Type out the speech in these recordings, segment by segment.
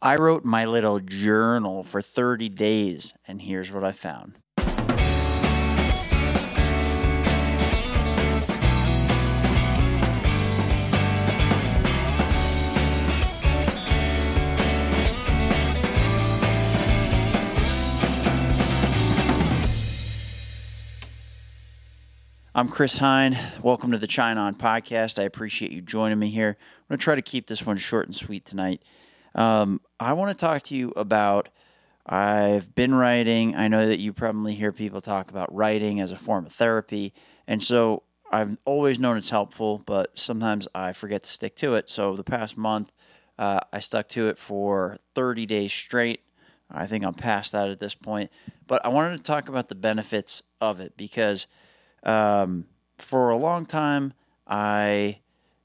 I wrote my little journal for 30 days, and here's what I found. I'm Chris Heine. Welcome to the Cheineon podcast. I appreciate you joining me here. I'm going to try to keep this one short and sweet tonight. Um, I want to talk to you about. I've been writing. I know that you probably hear people talk about writing as a form of therapy. And so I've always known it's helpful, but sometimes I forget to stick to it. So the past month, uh, I stuck to it for 30 days straight. I think I'm past that at this point. But I wanted to talk about the benefits of it because um, for a long time, I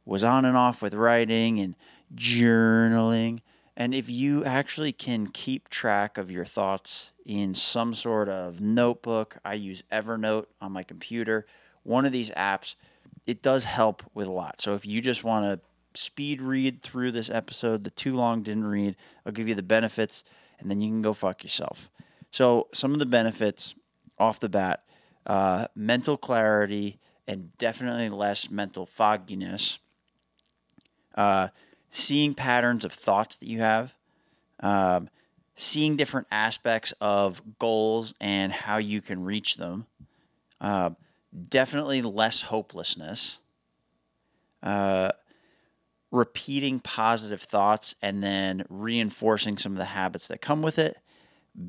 was on and off with writing and journaling. And if you actually can keep track of your thoughts in some sort of notebook, I use Evernote on my computer, one of these apps, it does help with a lot. So if you just want to speed read through this episode, the too long didn't read, I'll give you the benefits and then you can go fuck yourself. So, some of the benefits off the bat uh, mental clarity and definitely less mental fogginess. Uh, seeing patterns of thoughts that you have, um, seeing different aspects of goals and how you can reach them. Uh, definitely less hopelessness. Uh, repeating positive thoughts and then reinforcing some of the habits that come with it,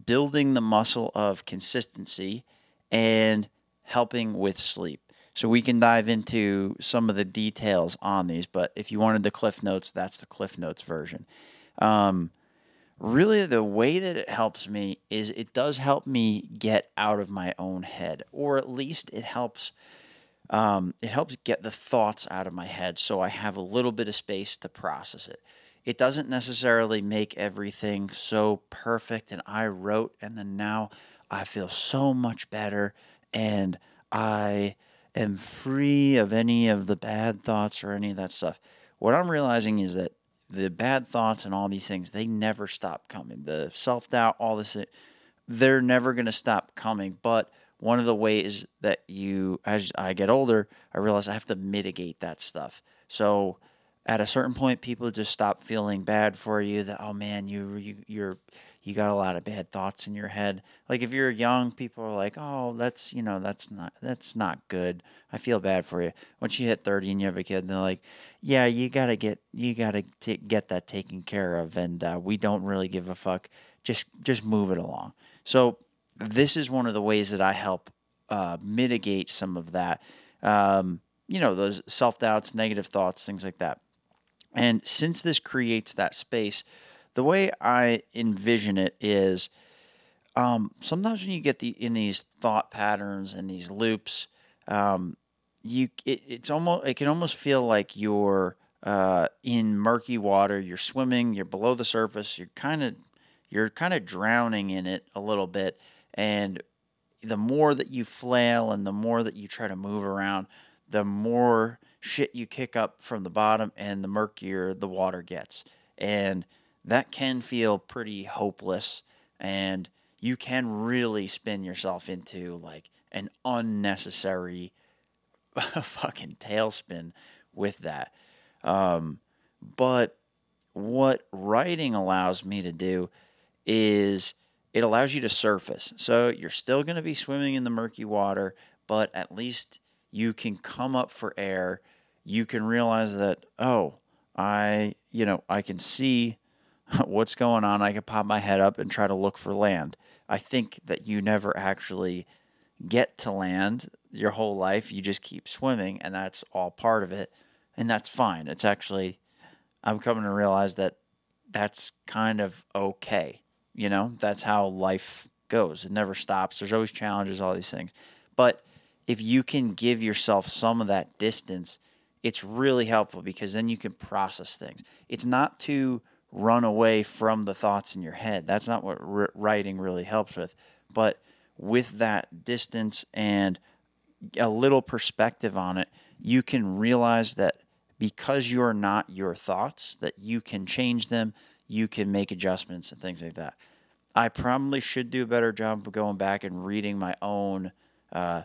building the muscle of consistency, and helping with sleep. So we can dive into some of the details on these, but if you wanted the Cliff Notes, that's the Cliff Notes version. Um, really, the way that it helps me is it does help me get out of my own head, or at least it helps. Um, it helps get the thoughts out of my head so I have a little bit of space to process it. It doesn't necessarily make everything so perfect, and I wrote, and then now I feel so much better, and I am free of any of the bad thoughts or any of that stuff. What I'm realizing is that the bad thoughts and all these things, they never stop coming. The self doubt, all this, they're never going to stop coming. But one of the ways that you, as I get older, I realize I have to mitigate that stuff. So at a certain point, people just stop feeling bad for you. That oh man, you you you're you got a lot of bad thoughts in your head. Like if you're young, people are like, "Oh, that's you know, that's not that's not good. I feel bad for you." Once you hit thirty and you have a kid, they're like, "Yeah, you gotta get you gotta get that taken care of, and uh, we don't really give a fuck. Just just move it along." So this is one of the ways that I help uh, mitigate some of that. Um, you know, those self doubts, negative thoughts, things like that. And since this creates that space the way I envision it is um, sometimes when you get the in these thought patterns and these loops, um, you it, it's almost it can almost feel like you're uh, in murky water. You're swimming. You're below the surface. You're kind of you're kind of drowning in it a little bit, and the more that you flail and the more that you try to move around, the more shit you kick up from the bottom, and the murkier the water gets. And that can feel pretty hopeless and you can really spin yourself into like an unnecessary fucking tailspin with that. Um, but what writing allows me to do is it allows you to surface. So you're still going to be swimming in the murky water, but at least you can come up for air. You can realize that, oh, I, you know, I can see what's going on. I can pop my head up and try to look for land. I think that you never actually get to land your whole life. You just keep swimming, and that's all part of it. And that's fine. It's actually, I'm coming to realize that that's kind of okay. You know, that's how life goes. It never stops. There's always challenges, all these things. But if you can give yourself some of that distance, it's really helpful because then you can process things. It's not to run away from the thoughts in your head. That's not what writing really helps with. But with that distance and a little perspective on it, you can realize that because you're not your thoughts, that you can change them, you can make adjustments and things like that. I probably should do a better job of going back and reading my own uh,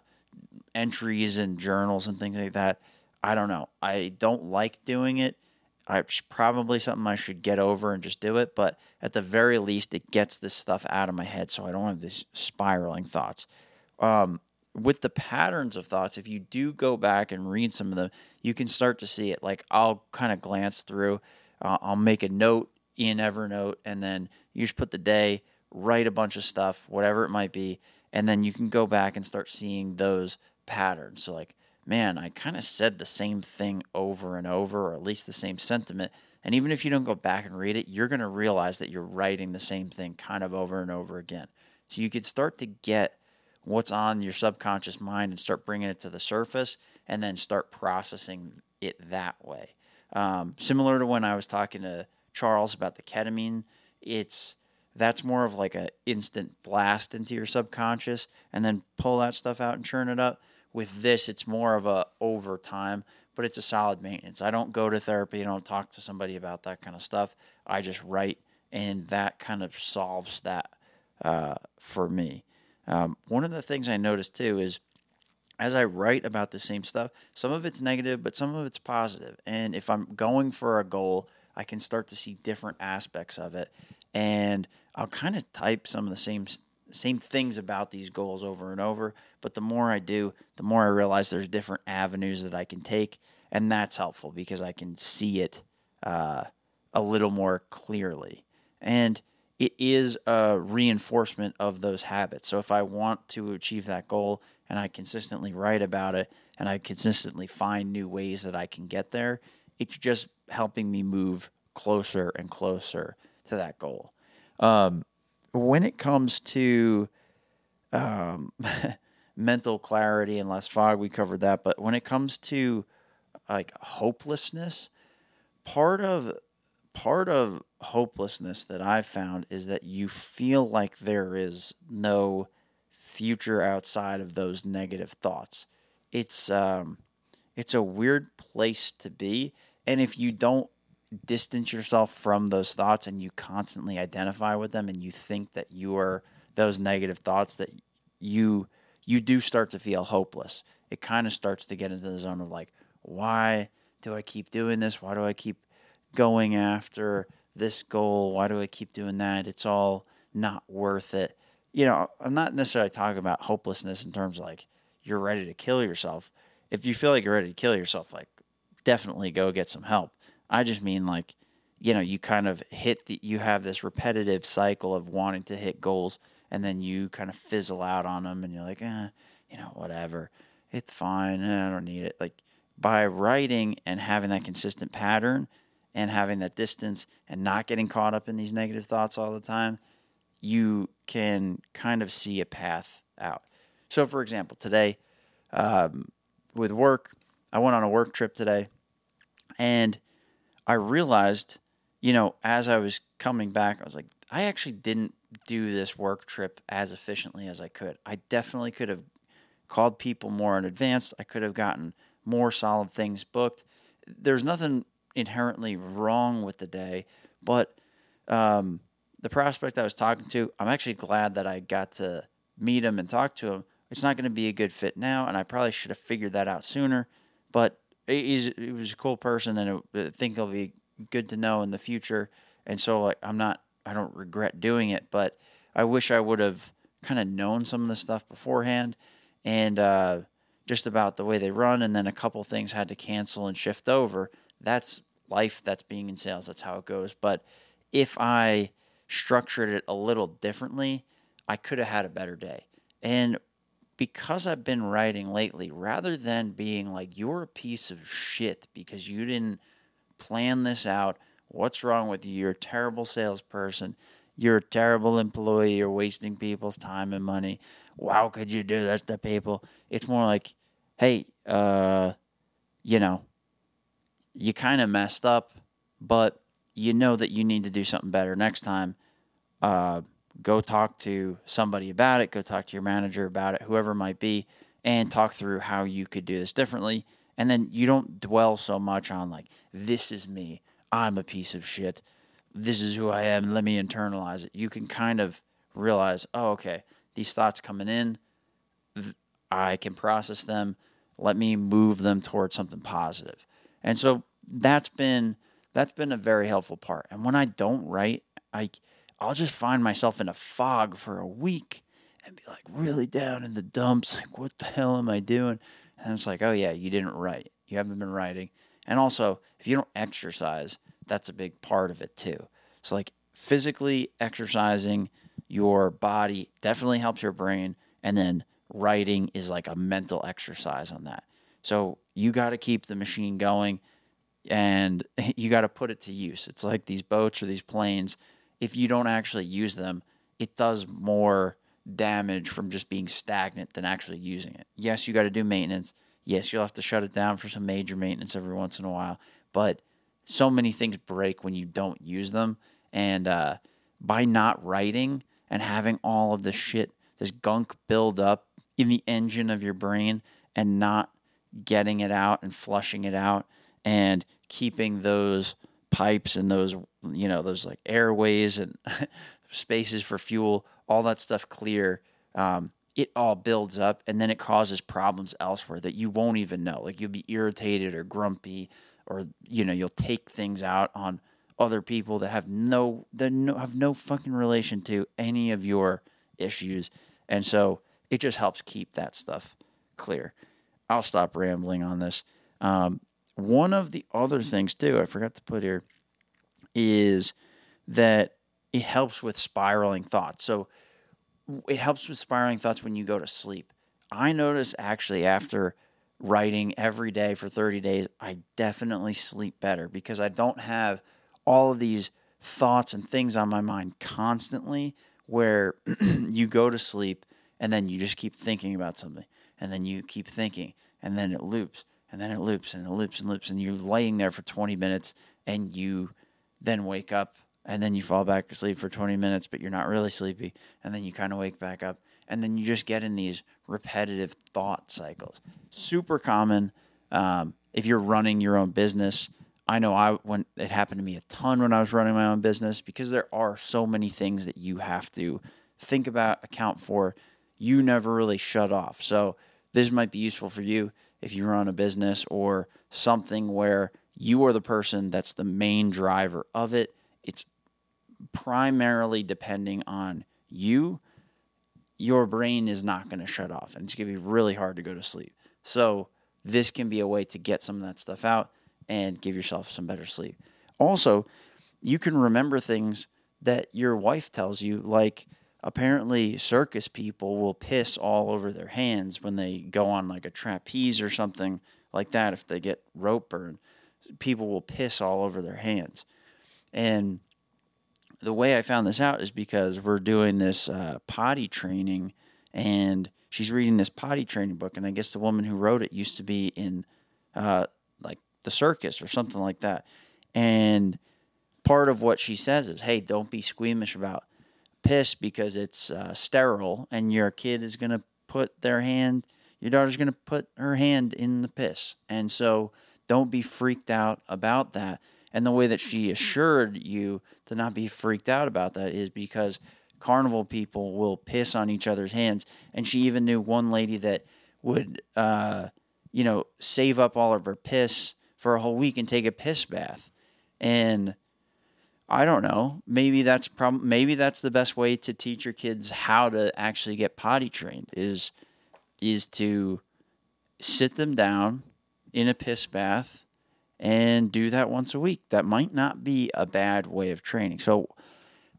entries and journals and things like that. I don't know. I don't like doing it. It's probably something I should get over and just do it. But at the very least, it gets this stuff out of my head so I don't have these spiraling thoughts. Um, with the patterns of thoughts, if you do go back and read some of them, you can start to see it. Like I'll kind of glance through, uh, I'll make a note in Evernote, and then you just put the day, write a bunch of stuff, whatever it might be, and then you can go back and start seeing those patterns. So, like, man, I kind of said the same thing over and over, or at least the same sentiment. And even if you don't go back and read it, you're going to realize that you're writing the same thing kind of over and over again. So you could start to get what's on your subconscious mind and start bringing it to the surface and then start processing it that way. Um, similar to when I was talking to Charles about the ketamine, it's that's more of like a instant blast into your subconscious and then pull that stuff out and churn it up. With this, it's more of a over time, but it's a solid maintenance. I don't go to therapy, I don't talk to somebody about that kind of stuff. I just write, and that kind of solves that uh, for me. Um, one of the things I noticed too is as I write about the same stuff, some of it's negative, but some of it's positive. And if I'm going for a goal, I can start to see different aspects of it. And I'll kind of type some of the same same things about these goals over and over. But the more I do, the more I realize there's different avenues that I can take, and that's helpful because I can see it uh, a little more clearly. And it is a reinforcement of those habits. So if I want to achieve that goal and I consistently write about it and I consistently find new ways that I can get there, it's just helping me move closer and closer to that goal. Um, when it comes to um, mental clarity and less fog, we covered that. But when it comes to like hopelessness, part of part of hopelessness that I've found is that you feel like there is no future outside of those negative thoughts. It's um, it's a weird place to be, and if you don't distance yourself from those thoughts and you constantly identify with them and you think that you are those negative thoughts that you you do start to feel hopeless. It kind of starts to get into the zone of like, why do I keep doing this? Why do I keep going after this goal? Why do I keep doing that? It's all not worth it. You know, I'm not necessarily talking about hopelessness in terms like you're ready to kill yourself. If you feel like you're ready to kill yourself, like definitely go get some help. I just mean like, you know, you kind of hit the, you have this repetitive cycle of wanting to hit goals and then you kind of fizzle out on them and you're like, eh, you know, whatever. It's fine. I don't need it. Like by writing and having that consistent pattern, and having that distance and not getting caught up in these negative thoughts all the time, you can kind of see a path out. So, for example, today um, with work, I went on a work trip today and I realized, you know, as I was coming back, I was like, I actually didn't do this work trip as efficiently as I could. I definitely could have called people more in advance. I could have gotten more solid things booked. There's nothing inherently wrong with the day, but um, the prospect I was talking to, I'm actually glad that I got to meet him and talk to him. It's not going to be a good fit now, and I probably should have figured that out sooner. But he's he was a cool person, and I think he'll be good to know in the future. And so, like, I'm not, I don't regret doing it, but I wish I would have kind of known some of the stuff beforehand, and uh, just about the way they run. And then a couple things had to cancel and shift over that's life, that's being in sales, that's how it goes. But if I structured it a little differently, I could have had a better day. And because I've been writing lately, rather than being like, you're a piece of shit because you didn't plan this out, what's wrong with you? You're a terrible salesperson. You're a terrible employee. You're wasting people's time and money. How could you do that to people? It's more like, hey, uh, you know, you kind of messed up, but you know that you need to do something better next time. Uh, go talk to somebody about it. Go talk to your manager about it, whoever it might be, and talk through how you could do this differently. And then you don't dwell so much on like, this is me. I'm a piece of shit. this is who I am. Let me internalize it. You can kind of realize, oh, okay, these thoughts coming in, I can process them. Let me move them towards something positive. And so that's been that's been a very helpful part. And when I don't write, I I'll just find myself in a fog for a week and be like really down in the dumps. Like, what the hell am I doing? And it's like, oh yeah, you didn't write. You haven't been writing. And also, if you don't exercise, that's a big part of it too. So like physically exercising your body definitely helps your brain and then writing is like a mental exercise on that. So you got to keep the machine going and you got to put it to use. It's like these boats or these planes. If you don't actually use them, it does more damage from just being stagnant than actually using it. Yes, you got to do maintenance. Yes, you'll have to shut it down for some major maintenance every once in a while. But so many things break when you don't use them. And uh, by not writing and having all of this shit, this gunk build up in the engine of your brain and not getting it out and flushing it out and keeping those pipes and those you know those like airways and spaces for fuel all that stuff clear um, it all builds up and then it causes problems elsewhere that you won't even know. Like you'll be irritated or grumpy or you know you'll take things out on other people that have no that no, have no fucking relation to any of your issues. And so it just helps keep that stuff clear. I'll stop rambling on this. Um, one of the other things too, I forgot to put here, is that it helps with spiraling thoughts. So it helps with spiraling thoughts when you go to sleep. I notice actually after writing every day for 30 days, I definitely sleep better because I don't have all of these thoughts and things on my mind constantly where you go to sleep and then you just keep thinking about something and then you keep thinking and then it loops and then it loops and it loops and loops and you're laying there for 20 minutes and you then wake up and then you fall back asleep for 20 minutes but you're not really sleepy and then you kind of wake back up and then you just get in these repetitive thought cycles. Super common um, if you're running your own business. I know i when it happened to me a ton when i was running my own business because there are so many things that you have to think about account for. You never really shut off. So this might be useful for you if you run a business or something where you are the person that's the main driver of it. It's primarily depending on you. Your brain is not going to shut off and it's going to be really hard to go to sleep. So, this can be a way to get some of that stuff out and give yourself some better sleep. Also, you can remember things that your wife tells you, like, apparently circus people will piss all over their hands when they go on like a trapeze or something like that if they get rope burn people will piss all over their hands. And the way i found this out is because we're doing this uh, potty training and she's reading this potty training book and i guess the woman who wrote it used to be in uh, like the circus or something like that. And part of what she says is hey don't be squeamish about piss because it's uh, sterile and your kid is going to put their hand, your daughter's going to put her hand in the piss. And so don't be freaked out about that. And the way that she assured you to not be freaked out about that is because carnival people will piss on each other's hands. And she even knew one lady that would, uh, you know, save up all of her piss for a whole week and take a piss bath. And I don't know. Maybe that's prob- maybe that's the best way to teach your kids how to actually get potty trained is is to sit them down in a piss bath and do that once a week. That might not be a bad way of training. So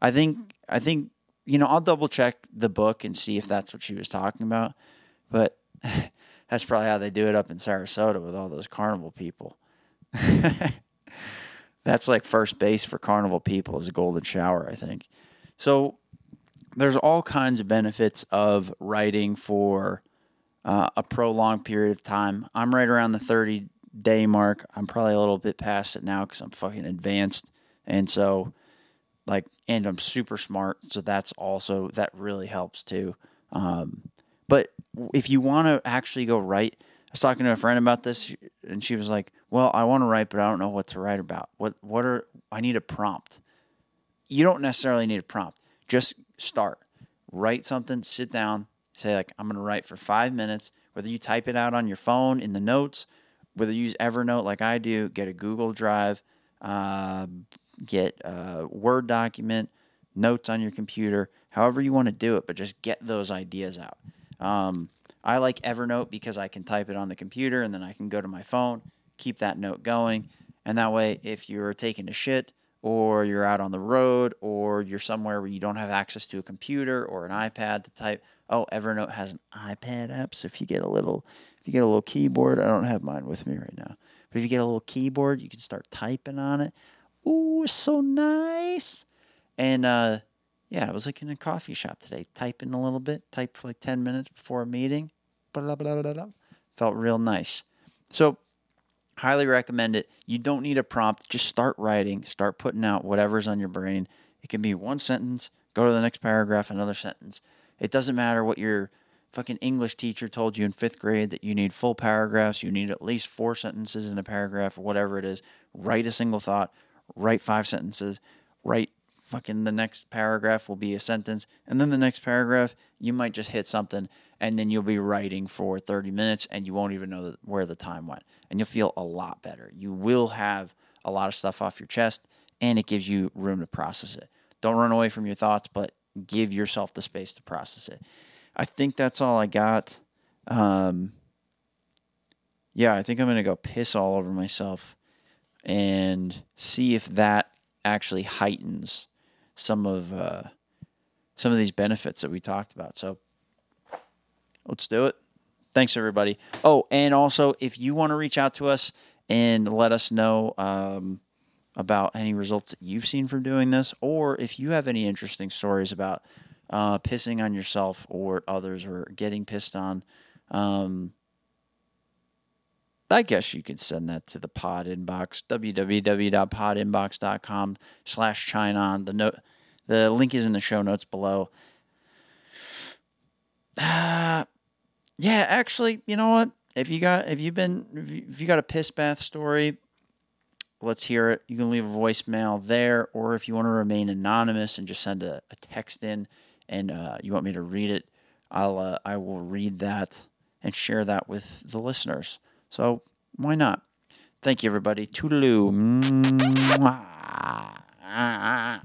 I think I think you know, I'll double check the book and see if that's what she was talking about. But that's probably how they do it up in Sarasota with all those carnival people. That's like first base for carnival people is a golden shower, I think. So there's all kinds of benefits of writing for uh, a prolonged period of time. I'm right around the 30 day mark. I'm probably a little bit past it now because I'm fucking advanced. And so, like, and I'm super smart. So that's also, that really helps too. Um, but if you want to actually go write, was talking to a friend about this, and she was like, "Well, I want to write, but I don't know what to write about. What what are I need a prompt." you don't necessarily need a prompt. Just start. Write something, sit down, say, like, I'm going to write for five minutes, whether you type it out on your phone in the notes, whether you use Evernote like I do, get a Google Drive, uh, get a Word document, notes on your computer, however you want to do it, but just get those ideas out. Um, I like Evernote because I can type it on the computer and then I can go to my phone, keep that note going. And that way, if you're taking a shit or you're out on the road or you're somewhere where you don't have access to a computer or an iPad to type, oh, Evernote has an iPad app. So if you get a little, if you get a little keyboard, I don't have mine with me right now, but if you get a little keyboard, you can start typing on it. Ooh, it's so nice. And uh, yeah, I was like in a coffee shop today, typing a little bit, typed for like 10 minutes before a meeting. Blah, blah, blah, Felt real nice. So, highly recommend it. You don't need a prompt. Just start writing, start putting out whatever's on your brain. It can be one sentence, go to the next paragraph, another sentence. It doesn't matter what your fucking English teacher told you in fifth grade that you need full paragraphs, you need at least four sentences in a paragraph, or whatever it is. Write a single thought, write five sentences, write fucking the next paragraph will be a sentence and then the next paragraph you might just hit something and then you'll be writing for 30 minutes and you won't even know where the time went. And you'll feel a lot better. You will have a lot of stuff off your chest and it gives you room to process it. Don't run away from your thoughts but give yourself the space to process it. I think that's all i got. Um, yeah i think i'm gonna go piss all over myself and see if that actually heightens some of uh, some of these benefits that we talked about. So let's do it. Thanks, everybody. Oh, and also, if you want to reach out to us and let us know um, about any results that you've seen from doing this, or if you have any interesting stories about uh, pissing on yourself or others or getting pissed on, um, I guess you could send that to the pod inbox, www.podinbox.com slash cheineon. The note, the link is in the show notes below. Uh, yeah, actually, you know what? If you got, if you've been, if you got a piss bath story, let's hear it. You can leave a voicemail there, or if you want to remain anonymous and just send a, a text in, and uh, you want me to read it, I'll, uh, I will read that and share that with the listeners. So why not? Thank you, everybody. Toodaloo. Mwah.